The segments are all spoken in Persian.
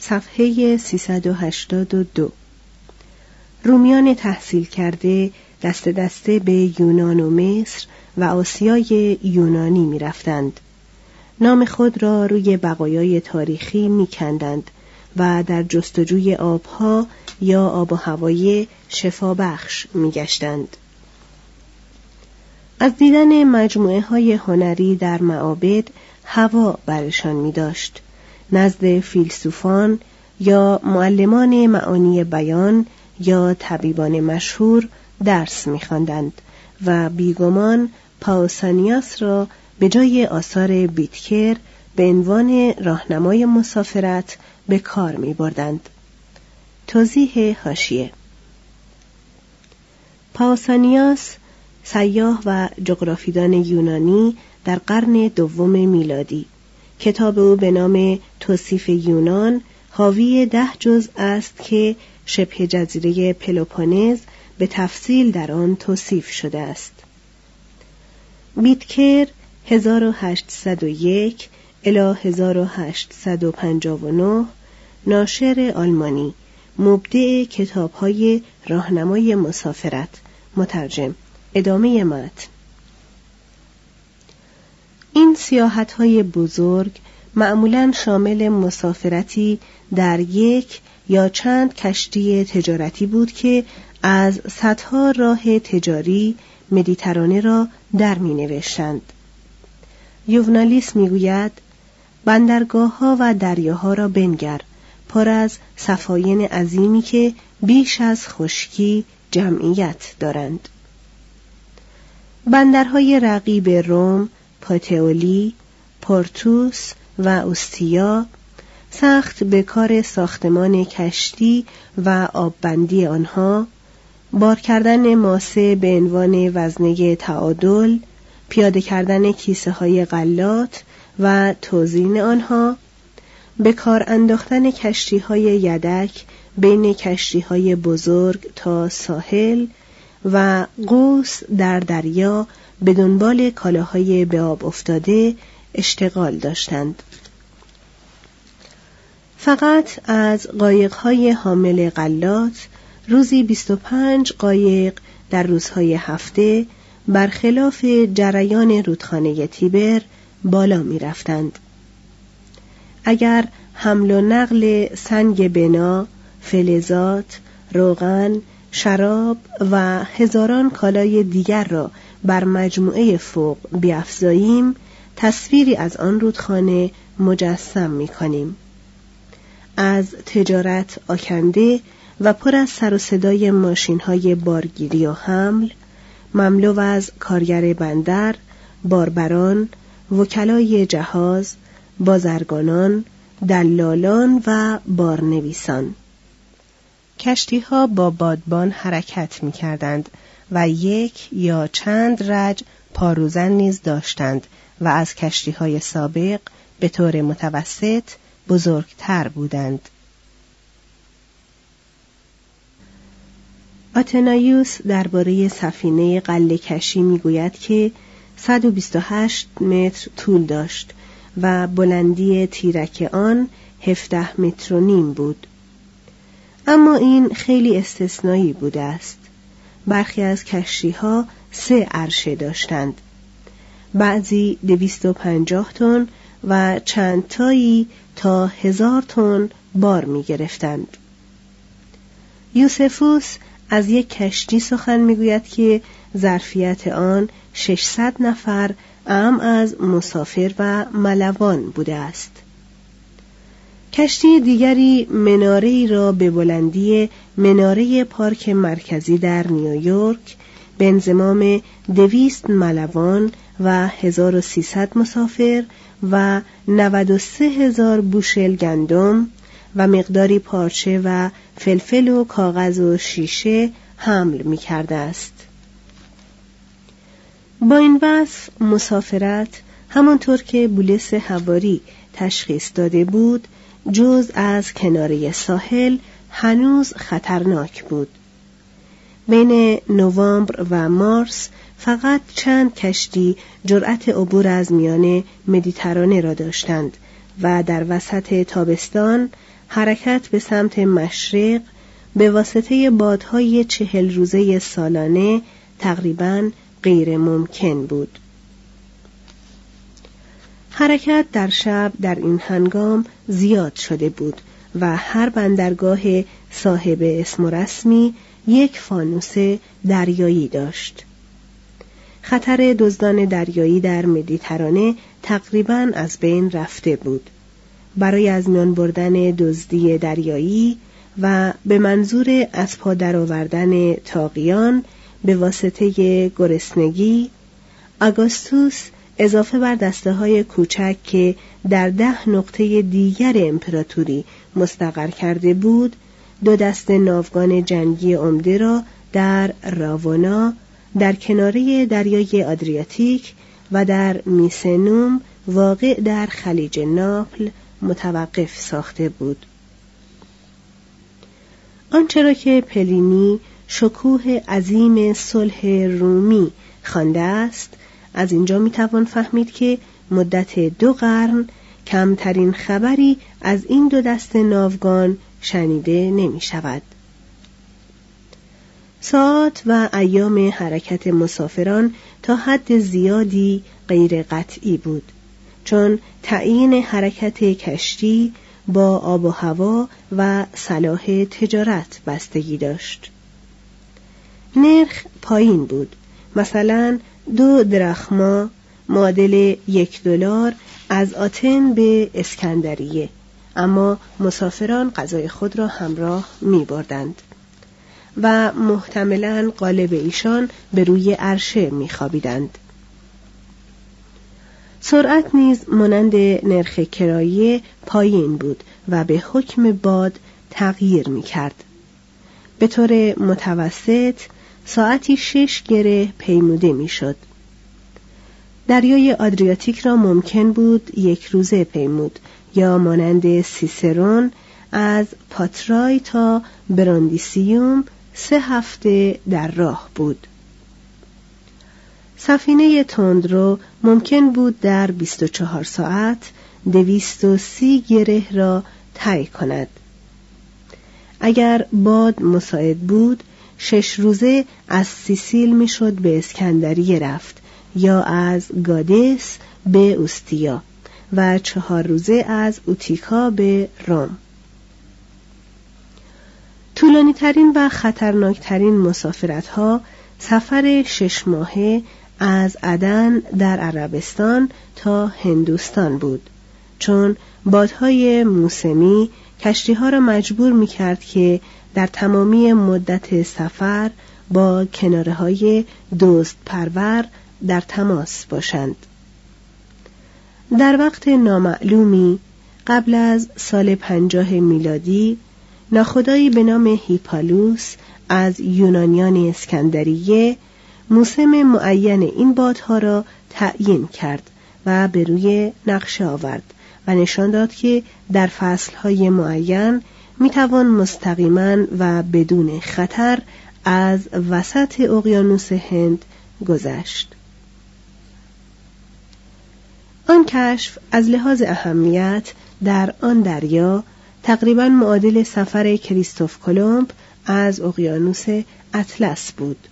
صفحه 382 رومیان تحصیل کرده دست دسته به یونان و مصر و آسیای یونانی می رفتند. نام خود را روی بقایای تاریخی می کندند و در جستجوی آبها یا آب و هوای شفابخش می گشتند. از دیدن مجموعه های هنری در معابد هوا برشان می داشت. نزد فیلسوفان یا معلمان معانی بیان یا طبیبان مشهور درس می‌خواندند و بیگمان پاوسانیاس را به جای آثار بیتکر به عنوان راهنمای مسافرت به کار می بردند. توضیح هاشیه پاوسانیاس سیاه و جغرافیدان یونانی در قرن دوم میلادی کتاب او به نام توصیف یونان حاوی ده جز است که شبه جزیره پلوپونز به تفصیل در آن توصیف شده است. بیتکر 1801 الی 1859 ناشر آلمانی مبدع کتابهای راهنمای مسافرت مترجم ادامه متن این سیاحت های بزرگ معمولا شامل مسافرتی در یک یا چند کشتی تجارتی بود که از صدها راه تجاری مدیترانه را در می نوشتند. یوونالیس می گوید بندرگاه ها و دریاها را بنگر پر از صفاین عظیمی که بیش از خشکی جمعیت دارند. بندرهای رقیب روم، پاتئولی، پورتوس و اوستیا سخت به کار ساختمان کشتی و آببندی آنها بار کردن ماسه به عنوان وزنه تعادل پیاده کردن کیسه های غلات و توزین آنها به کار انداختن کشتی های یدک بین کشتی های بزرگ تا ساحل و قوس در دریا به دنبال کالاهای به آب افتاده اشتغال داشتند. فقط از قایقهای حامل غلات روزی 25 قایق در روزهای هفته برخلاف جریان رودخانه تیبر بالا می رفتند. اگر حمل و نقل سنگ بنا، فلزات، روغن، شراب و هزاران کالای دیگر را بر مجموعه فوق بیافزاییم تصویری از آن رودخانه مجسم می کنیم. از تجارت آکنده و پر از سر و صدای ماشین های بارگیری و حمل مملو از کارگر بندر، باربران، وکلای جهاز، بازرگانان، دلالان و بارنویسان کشتی ها با بادبان حرکت می کردند و یک یا چند رج پاروزن نیز داشتند و از کشتی های سابق به طور متوسط بزرگتر بودند. آتنایوس درباره سفینه قله کشی می گوید که 128 متر طول داشت و بلندی تیرک آن 17 متر و نیم بود. اما این خیلی استثنایی بوده است. برخی از کشتی ها سه عرشه داشتند. بعضی دویست و پنجاه تن و چند تایی تا هزار تن بار می گرفتند. یوسفوس از یک کشتی سخن می‌گوید که ظرفیت آن 600 نفر ام از مسافر و ملوان بوده است. کشتی دیگری مناره را به بلندی مناره پارک مرکزی در نیویورک به انزمام دویست ملوان و 1300 مسافر و 93 هزار بوشل گندم و مقداری پارچه و فلفل و کاغذ و شیشه حمل می کرده است. با این وصف مسافرت همانطور که بولس هواری تشخیص داده بود جز از کناره ساحل هنوز خطرناک بود. بین نوامبر و مارس فقط چند کشتی جرأت عبور از میان مدیترانه را داشتند و در وسط تابستان حرکت به سمت مشرق به واسطه بادهای چهل روزه سالانه تقریبا غیر ممکن بود. حرکت در شب در این هنگام زیاد شده بود و هر بندرگاه صاحب اسم و رسمی یک فانوس دریایی داشت. خطر دزدان دریایی در مدیترانه تقریبا از بین رفته بود. برای از میان بردن دزدی دریایی و به منظور از پا درآوردن تاقیان به واسطه گرسنگی آگوستوس اضافه بر دسته های کوچک که در ده نقطه دیگر امپراتوری مستقر کرده بود دو دست ناوگان جنگی عمده را در راونا در کناره دریای آدریاتیک و در میسنوم واقع در خلیج ناپل متوقف ساخته بود. آنچه را که پلینی شکوه عظیم صلح رومی خوانده است از اینجا می‌توان فهمید که مدت دو قرن کمترین خبری از این دو دست ناوگان شنیده نمی شود. ساعت و ایام حرکت مسافران تا حد زیادی غیر قطعی بود چون تعیین حرکت کشتی با آب و هوا و صلاح تجارت بستگی داشت نرخ پایین بود مثلا دو درخما معادل یک دلار از آتن به اسکندریه اما مسافران غذای خود را همراه می بردند و محتملا قالب ایشان به روی عرشه می خوابیدند. سرعت نیز مانند نرخ کرایه پایین بود و به حکم باد تغییر می کرد. به طور متوسط ساعتی شش گره پیموده می‌شد. دریای آدریاتیک را ممکن بود یک روزه پیمود یا مانند سیسرون از پاترای تا براندیسیوم سه هفته در راه بود سفینه تندرو ممکن بود در 24 ساعت دویست و سی گره را طی کند اگر باد مساعد بود شش روزه از سیسیل می‌شد به اسکندریه رفت یا از گادس به اوستیا و چهار روزه از اوتیکا به روم طولانی ترین و خطرناکترین مسافرت ها سفر شش ماهه از عدن در عربستان تا هندوستان بود چون بادهای موسمی کشتی ها را مجبور می کرد که در تمامی مدت سفر با کناره های دوست پرور در تماس باشند. در وقت نامعلومی قبل از سال پنجاه میلادی ناخدایی به نام هیپالوس از یونانیان اسکندریه موسم معین این بادها را تعیین کرد و به روی نقشه آورد نشان داد که در فصلهای معین می‌توان مستقیما و بدون خطر از وسط اقیانوس هند گذشت. آن کشف از لحاظ اهمیت در آن دریا تقریبا معادل سفر کریستوف کلمب از اقیانوس اطلس بود.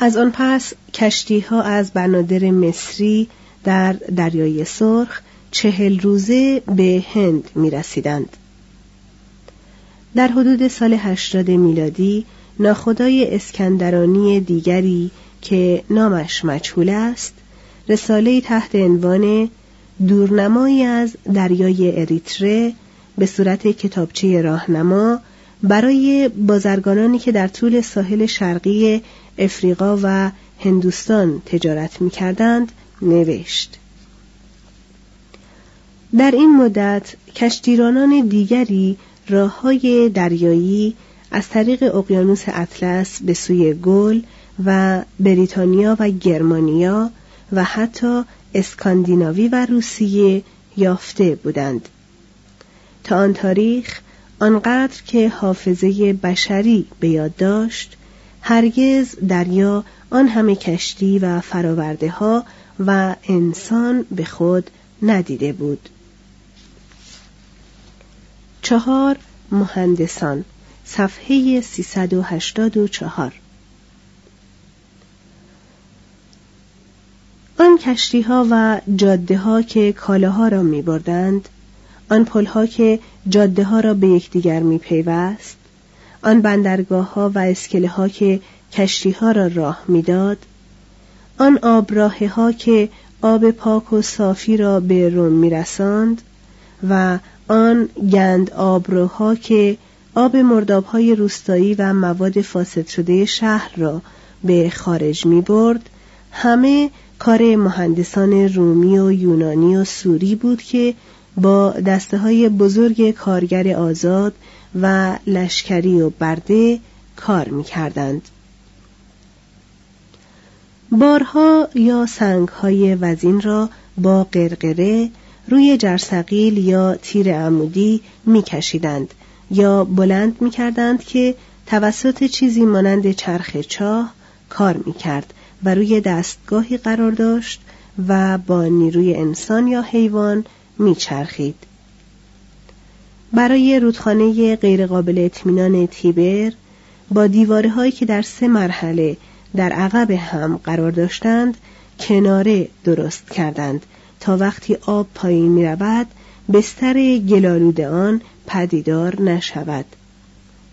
از آن پس کشتی ها از بنادر مصری در دریای سرخ چهل روزه به هند می رسیدند. در حدود سال هشتاد میلادی ناخدای اسکندرانی دیگری که نامش مجهول است رساله تحت عنوان دورنمایی از دریای اریتره به صورت کتابچه راهنما برای بازرگانانی که در طول ساحل شرقی افریقا و هندوستان تجارت می کردند نوشت. در این مدت کشتیرانان دیگری راه های دریایی از طریق اقیانوس اطلس به سوی گل و بریتانیا و گرمانیا و حتی اسکاندیناوی و روسیه یافته بودند. تا آن تاریخ آنقدر که حافظه بشری به یاد داشت هرگز دریا آن همه کشتی و فراورده ها و انسان به خود ندیده بود. چهار مهندسان صفحه 384 آن کشتی ها و جاده ها که کالاها را می بردند آن پل ها که جاده ها را به یکدیگر می پیوست آن بندرگاه ها و اسکله ها که کشتی ها را راه می‌داد آن آبراه ها که آب پاک و صافی را به روم میرساند و آن گند آبروها که آب مردابهای روستایی و مواد فاسد شده شهر را به خارج می برد همه کار مهندسان رومی و یونانی و سوری بود که با دسته های بزرگ کارگر آزاد و لشکری و برده کار می کردند. بارها یا سنگهای وزین را با قرقره روی جرسقیل یا تیر عمودی میکشیدند یا بلند می‌کردند که توسط چیزی مانند چرخ چاه کار می‌کرد و روی دستگاهی قرار داشت و با نیروی انسان یا حیوان میچرخید. برای رودخانه غیرقابل اطمینان تیبر با دیواره هایی که در سه مرحله در عقب هم قرار داشتند کناره درست کردند. تا وقتی آب پایین می رود بستر گلالود آن پدیدار نشود.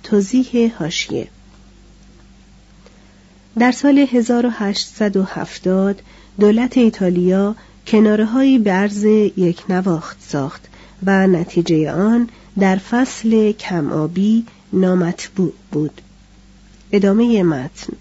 توضیح هاشیه در سال 1870 دولت ایتالیا کناره هایی به عرض یک نواخت ساخت و نتیجه آن در فصل کم آبی نامطبوع بود. ادامه متن.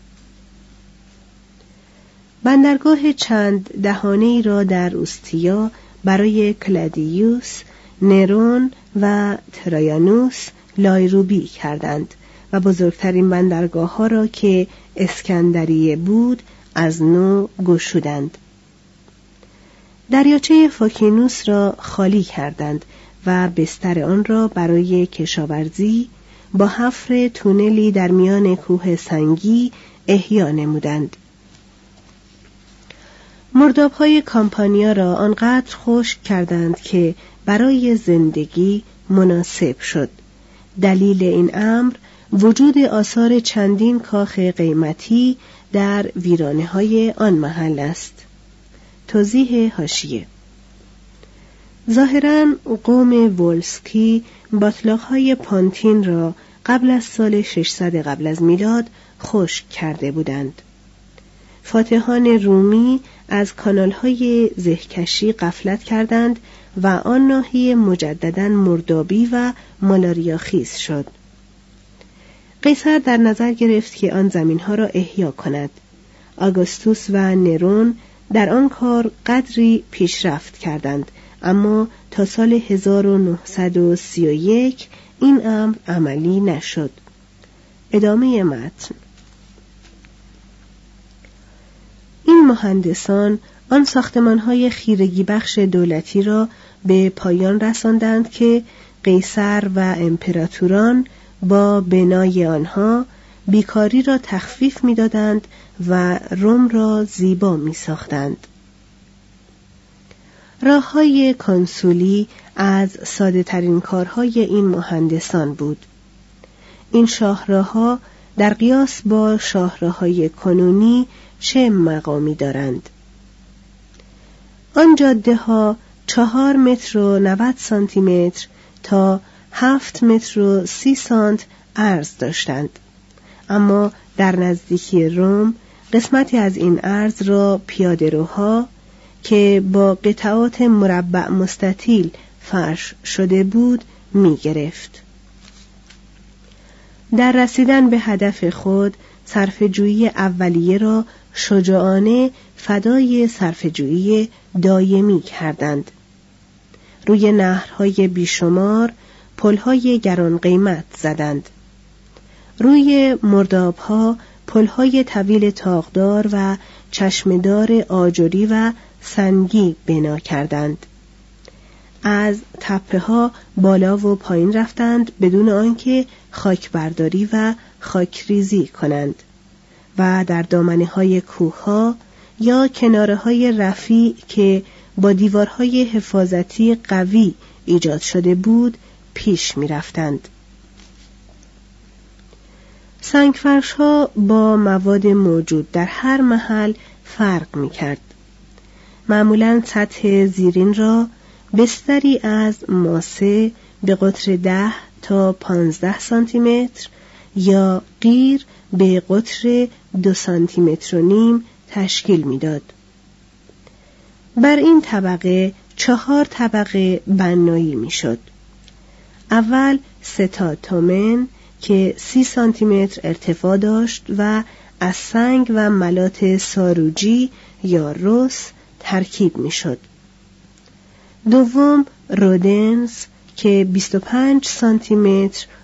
بندرگاه چند دهانه ای را در اوستیا برای کلادیوس، نرون و ترایانوس لایروبی کردند و بزرگترین بندرگاه ها را که اسکندریه بود از نو گشودند. دریاچه فاکینوس را خالی کردند و بستر آن را برای کشاورزی با حفر تونلی در میان کوه سنگی احیا نمودند مردابهای کامپانیا را آنقدر خشک کردند که برای زندگی مناسب شد. دلیل این امر وجود آثار چندین کاخ قیمتی در ویرانه های آن محل است. توضیح هاشیه ظاهرا قوم ولسکی باطلاق های پانتین را قبل از سال 600 قبل از میلاد خشک کرده بودند. فاتحان رومی از کانال های زهکشی قفلت کردند و آن ناحیه مجددا مردابی و مالاریا خیز شد. قیصر در نظر گرفت که آن زمین ها را احیا کند. آگوستوس و نرون در آن کار قدری پیشرفت کردند اما تا سال 1931 این امر عملی نشد. ادامه متن. این مهندسان آن های خیرگی بخش دولتی را به پایان رساندند که قیصر و امپراتوران با بنای آنها بیکاری را تخفیف می‌دادند و روم را زیبا می ساختند. راه های کنسولی از ساده ترین کارهای این مهندسان بود. این شاهراها در قیاس با شاهراهای کنونی چه مقامی دارند؟ آن جاده ها چهار متر و نود سانتی متر تا هفت متر و سی سانت عرض داشتند اما در نزدیکی روم قسمتی از این عرض را پیاده روها که با قطعات مربع مستطیل فرش شده بود می گرفت. در رسیدن به هدف خود صرفجویی اولیه را شجاعانه فدای صرفجویی دایمی کردند. روی نهرهای بیشمار پلهای گران قیمت زدند. روی مردابها پلهای طویل تاقدار و چشمدار آجری و سنگی بنا کردند. از تپه ها بالا و پایین رفتند بدون آنکه خاک برداری و خاکریزی کنند. و در دامنه های کوه ها یا کناره های رفیع که با دیوارهای حفاظتی قوی ایجاد شده بود پیش می رفتند. سنگفرش ها با مواد موجود در هر محل فرق می کرد. معمولا سطح زیرین را بستری از ماسه به قطر ده تا پانزده سانتی متر یا غیر به قطر دو سانتی متر و نیم تشکیل می‌داد. بر این طبقه چهار طبقه بنایی می‌شد. اول ستا تومن که سی سانتیمتر ارتفاع داشت و از سنگ و ملات ساروجی یا روس ترکیب می‌شد. دوم رودنز که 25 سانتی متر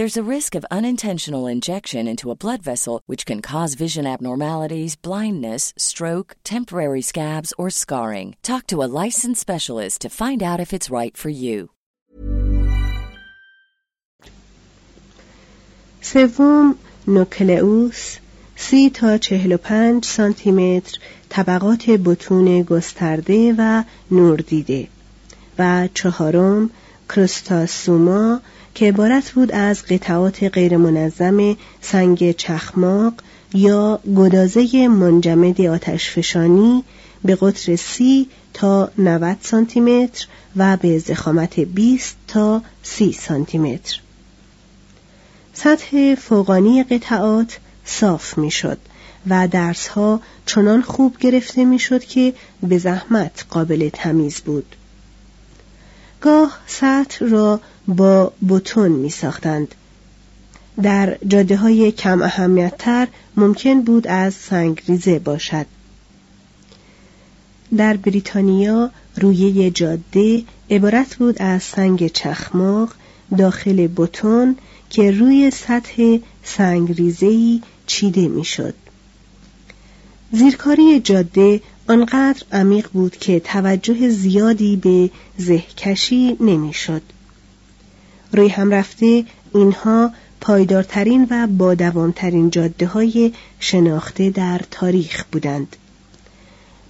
There's a risk of unintentional injection into a blood vessel, which can cause vision abnormalities, blindness, stroke, temporary scabs, or scarring. Talk to a licensed specialist to find out if it's right for you. سوم نوکلئوس سی تا چهل و پنج سانتی متر طبقات بتون گسترده و نوردیده و چهارم کروستاسوما که عبارت بود از قطعات غیرمنظم سنگ چخماق یا گدازه منجمد آتشفشانی به قطر سی تا 90 سانتی متر و به زخامت 20 تا 30 سانتی متر. سطح فوقانی قطعات صاف می‌شد و درسها چنان خوب گرفته می‌شد که به زحمت قابل تمیز بود. گاه سطح را با بتون می ساختند. در جاده های کم اهمیتتر ممکن بود از سنگریزه باشد. در بریتانیا رویه جاده عبارت بود از سنگ چخماق داخل بتون که روی سطح سنگریزهی چیده می‌شد. زیرکاری جاده آنقدر عمیق بود که توجه زیادی به زهکشی نمی‌شد. روی هم رفته اینها پایدارترین و بادوامترین جاده های شناخته در تاریخ بودند.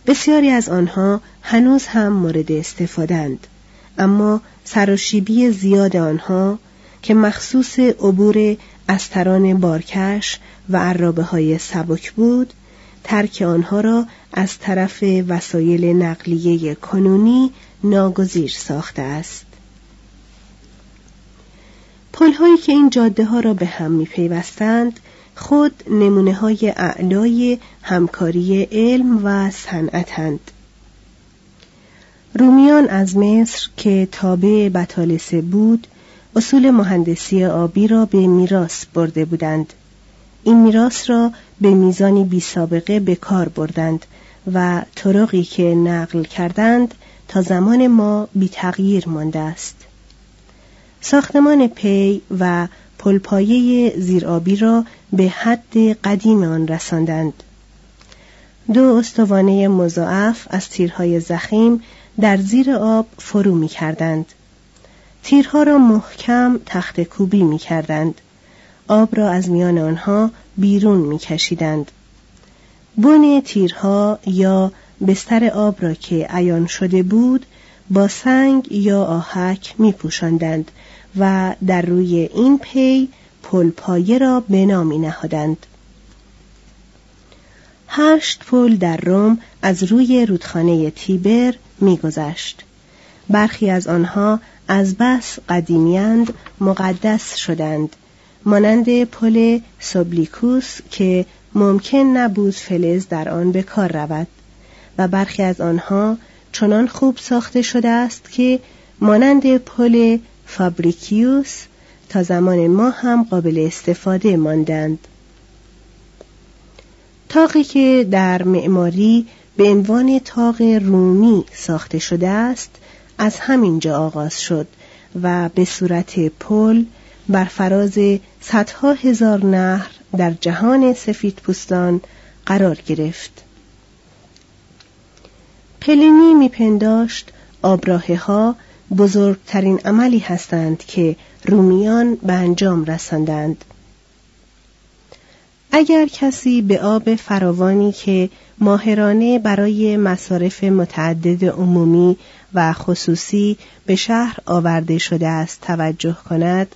بسیاری از آنها هنوز هم مورد استفادند اما سراشیبی زیاد آنها که مخصوص عبور استران بارکش و عرابه های سبک بود ترک آنها را از طرف وسایل نقلیه کنونی ناگزیر ساخته است پلهایی که این جاده ها را به هم می پیوستند خود نمونه های اعلای همکاری علم و صنعتند. رومیان از مصر که تابع بطالسه بود اصول مهندسی آبی را به میراث برده بودند این میراث را به میزانی بی سابقه به کار بردند و طرقی که نقل کردند تا زمان ما بی تغییر مانده است ساختمان پی و پلپایه زیرآبی را به حد قدیم آن رساندند دو استوانه مضاعف از تیرهای زخیم در زیر آب فرو می کردند. تیرها را محکم تخت کوبی می کردند. آب را از میان آنها بیرون می کشیدند. تیرها یا بستر آب را که عیان شده بود با سنگ یا آهک می پوشندند و در روی این پی پلپایه را بنا می نهادند. هشت پل در روم از روی رودخانه تیبر میگذشت. برخی از آنها از بس قدیمیند مقدس شدند مانند پل سوبلیکوس که ممکن نبود فلز در آن به کار رود و برخی از آنها چنان خوب ساخته شده است که مانند پل فابریکیوس تا زمان ما هم قابل استفاده ماندند. تاقی که در معماری به عنوان تاق رومی ساخته شده است از همینجا آغاز شد و به صورت پل بر فراز صدها هزار نهر در جهان سفید پوستان قرار گرفت. پلینی میپنداشت آبراهه ها بزرگترین عملی هستند که رومیان به انجام رساندند. اگر کسی به آب فراوانی که ماهرانه برای مصارف متعدد عمومی و خصوصی به شهر آورده شده است توجه کند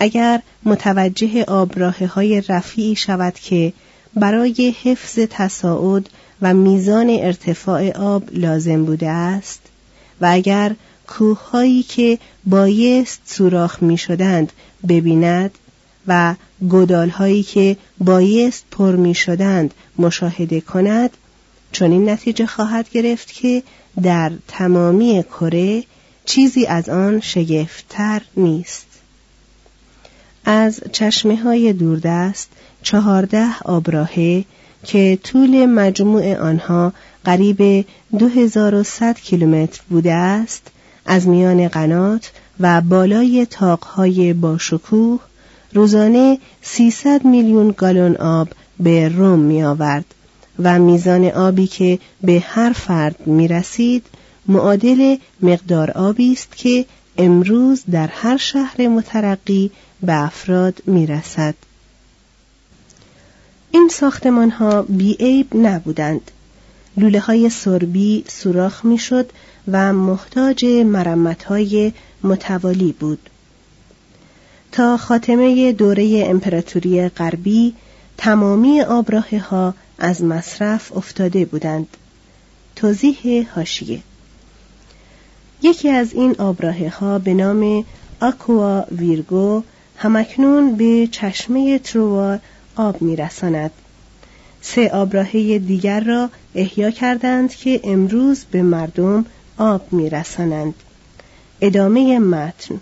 اگر متوجه آبراه های رفیعی شود که برای حفظ تصاعد و میزان ارتفاع آب لازم بوده است و اگر کوههایی که بایست سوراخ می شدند ببیند و گدالهایی که بایست پر می شدند مشاهده کند چون این نتیجه خواهد گرفت که در تمامی کره چیزی از آن شگفتتر نیست. از چشمه های دوردست چهارده آبراهه که طول مجموع آنها قریب 2100 کیلومتر بوده است از میان قنات و بالای تاقهای باشکوه روزانه 300 میلیون گالون آب به روم می آورد و میزان آبی که به هر فرد می رسید معادل مقدار آبی است که امروز در هر شهر مترقی به افراد می رسد. این ساختمان ها بیعیب نبودند. لوله های سربی سوراخ می شد و محتاج مرمت های متوالی بود. تا خاتمه دوره امپراتوری غربی تمامی آبراه ها از مصرف افتاده بودند توضیح هاشیه یکی از این آبراه ها به نام آکوا ویرگو همکنون به چشمه تروار آب میرساند. سه آبراهه دیگر را احیا کردند که امروز به مردم آب میرسانند. ادامه متن.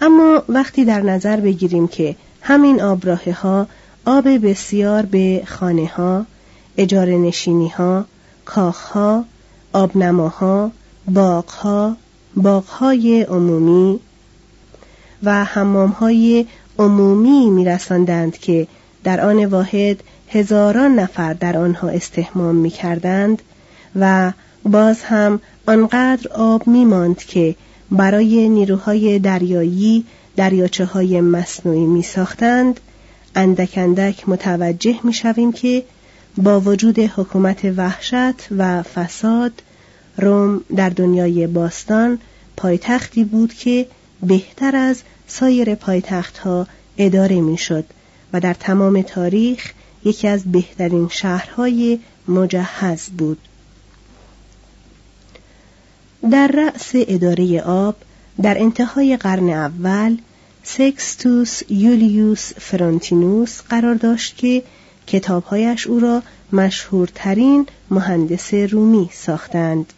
اما وقتی در نظر بگیریم که همین آبراه ها آب بسیار به خانه ها، اجاره نشینی ها، کاخ ها، آبنماها، باغ ها، باغ های عمومی و حمام های عمومی میرساندند که در آن واحد هزاران نفر در آنها استحمام می کردند و باز هم آنقدر آب می ماند که برای نیروهای دریایی دریاچه های مصنوعی می ساختند اندک اندک متوجه می شویم که با وجود حکومت وحشت و فساد روم در دنیای باستان پایتختی بود که بهتر از سایر پایتختها اداره می‌شد و در تمام تاریخ یکی از بهترین شهرهای مجهز بود. در رأس اداره آب در انتهای قرن اول سکستوس یولیوس فرانتینوس قرار داشت که کتابهایش او را مشهورترین مهندس رومی ساختند.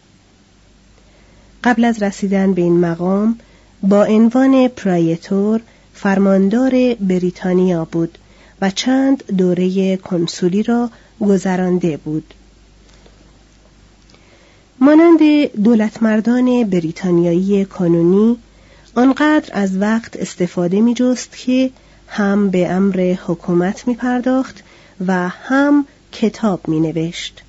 قبل از رسیدن به این مقام با عنوان پرایتور فرماندار بریتانیا بود و چند دوره کنسولی را گذرانده بود مانند دولتمردان بریتانیایی کانونی آنقدر از وقت استفاده می جست که هم به امر حکومت می پرداخت و هم کتاب می نوشت.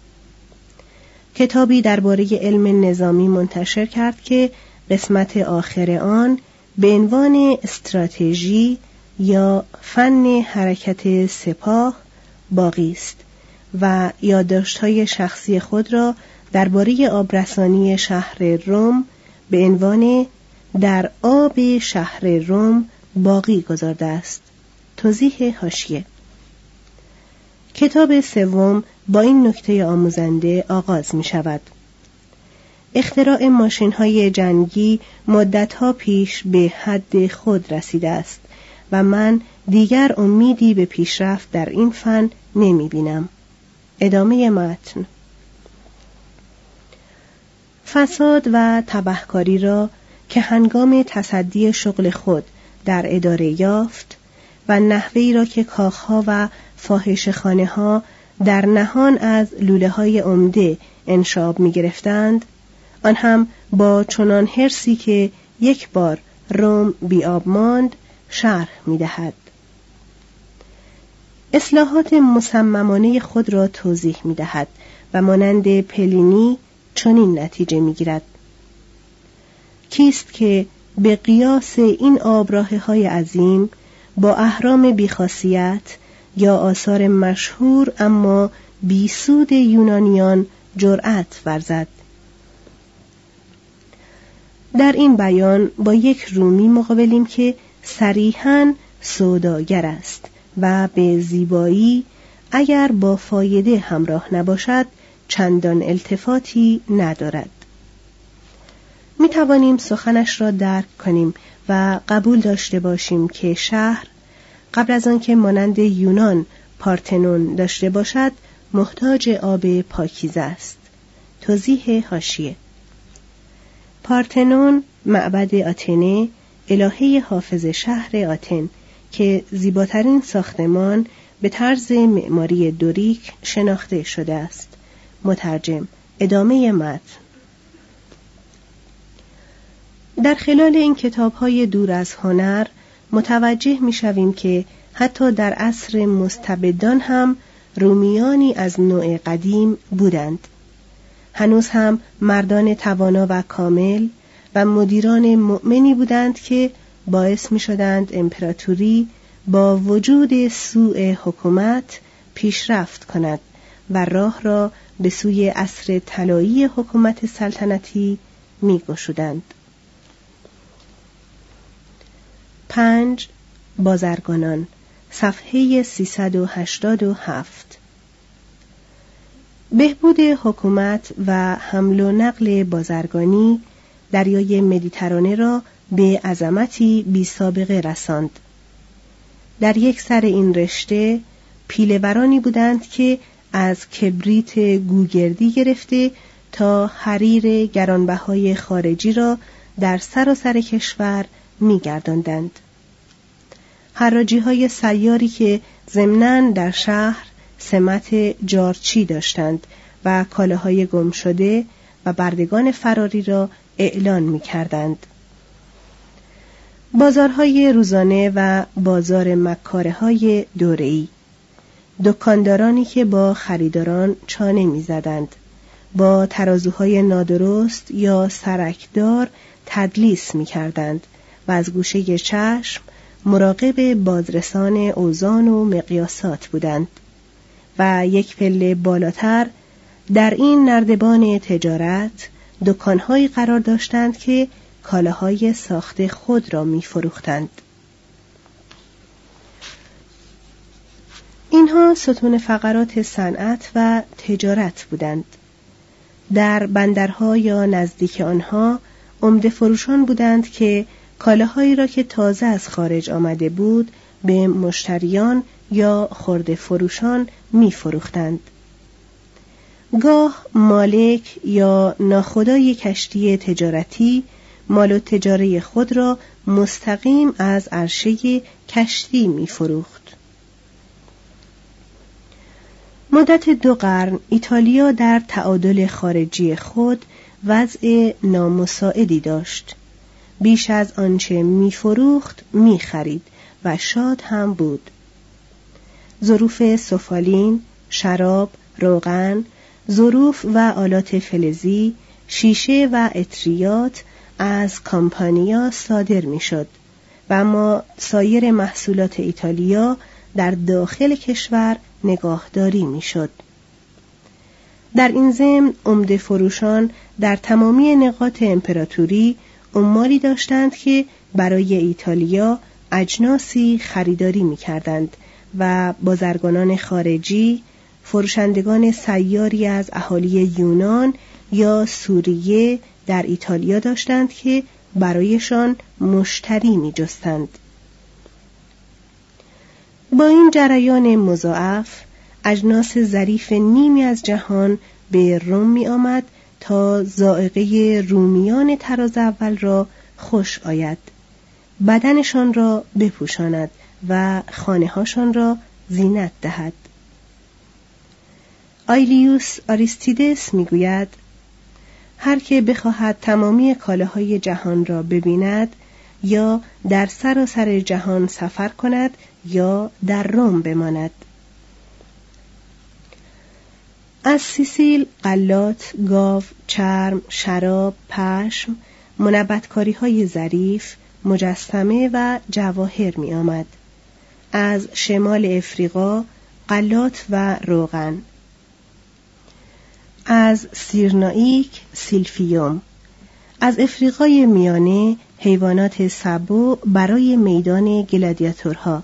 کتابی درباره علم نظامی منتشر کرد که قسمت آخر آن به عنوان استراتژی یا فن حرکت سپاه باقی است و یادداشت‌های شخصی خود را درباره آبرسانی شهر روم به عنوان در آب شهر روم باقی گذارده است. توضیح هاشیه کتاب سوم با این نکته آموزنده آغاز می شود اختراع ماشین های جنگی مدتها پیش به حد خود رسیده است و من دیگر امیدی به پیشرفت در این فن نمی بینم. ادامه متن فساد و تبهکاری را که هنگام تصدی شغل خود در اداره یافت و نحوی را که کاخها و فاحش خانه ها در نهان از لوله های عمده انشاب می گرفتند آن هم با چنان حرسی که یک بار روم بیاب ماند شرح می دهد. اصلاحات مصممانه خود را توضیح می دهد و مانند پلینی چنین نتیجه می گیرد. کیست که به قیاس این آبراه های عظیم با اهرام بیخاصیت یا آثار مشهور اما بیسود یونانیان جرأت ورزد در این بیان با یک رومی مقابلیم که صریحا سوداگر است و به زیبایی اگر با فایده همراه نباشد چندان التفاتی ندارد. می توانیم سخنش را درک کنیم و قبول داشته باشیم که شهر قبل از آنکه مانند یونان پارتنون داشته باشد محتاج آب پاکیزه است. توضیح هاشیه پارتنون معبد آتنه الهه حافظ شهر آتن که زیباترین ساختمان به طرز معماری دوریک شناخته شده است. مترجم ادامه متن. در خلال این کتاب های دور از هنر متوجه می شویم که حتی در عصر مستبدان هم رومیانی از نوع قدیم بودند. هنوز هم مردان توانا و کامل و مدیران مؤمنی بودند که باعث می شدند امپراتوری با وجود سوء حکومت پیشرفت کند و راه را به سوی عصر طلایی حکومت سلطنتی می گشودند. پنج بازرگانان صفحه 387 بهبود حکومت و حمل و نقل بازرگانی دریای مدیترانه را به عظمتی بی سابقه رساند. در یک سر این رشته پیلورانی بودند که از کبریت گوگردی گرفته تا حریر گرانبهای خارجی را در سراسر سر کشور میگرداندند. حراجی های سیاری که ضمناً در شهر سمت جارچی داشتند و کالاهای گم شده و بردگان فراری را اعلان می کردند. بازارهای روزانه و بازار مکاره های دوره‌ای. دکاندارانی که با خریداران چانه می‌زدند. با ترازوهای نادرست یا سرکدار تدلیس می کردند و از گوشه چشم مراقب بازرسان اوزان و مقیاسات بودند. و یک پله بالاتر در این نردبان تجارت دکانهایی قرار داشتند که کالاهای ساخت خود را می فروختند. اینها ستون فقرات صنعت و تجارت بودند. در بندرها یا نزدیک آنها عمده فروشان بودند که کالاهایی را که تازه از خارج آمده بود به مشتریان یا خورده فروشان می فروختند. گاه مالک یا ناخدای کشتی تجارتی مال و تجاره خود را مستقیم از عرشه کشتی می فروخت. مدت دو قرن ایتالیا در تعادل خارجی خود وضع نامساعدی داشت. بیش از آنچه میفروخت می‌خرید و شاد هم بود. ظروف سفالین، شراب، روغن، ظروف و آلات فلزی، شیشه و اطریات از کامپانیا صادر می‌شد و اما سایر محصولات ایتالیا در داخل کشور نگاهداری می‌شد. در این ضمن عمده فروشان در تمامی نقاط امپراتوری عمالی داشتند که برای ایتالیا اجناسی خریداری می کردند و بازرگانان خارجی فروشندگان سیاری از اهالی یونان یا سوریه در ایتالیا داشتند که برایشان مشتری می جستند. با این جریان مضاعف اجناس ظریف نیمی از جهان به روم می آمد تا زائقه رومیان تراز اول را خوش آید بدنشان را بپوشاند و خانههاشان را زینت دهد آیلیوس آریستیدس می‌گوید هر که بخواهد تمامی کالاهای جهان را ببیند یا در سراسر جهان سفر کند یا در روم بماند از سیسیل قلات گاو چرم شراب پشم منبتکاری های ظریف مجسمه و جواهر می آمد. از شمال افریقا قلات و روغن. از سیرنائیک سیلفیوم. از افریقای میانه حیوانات سبو برای میدان گلادیاتورها.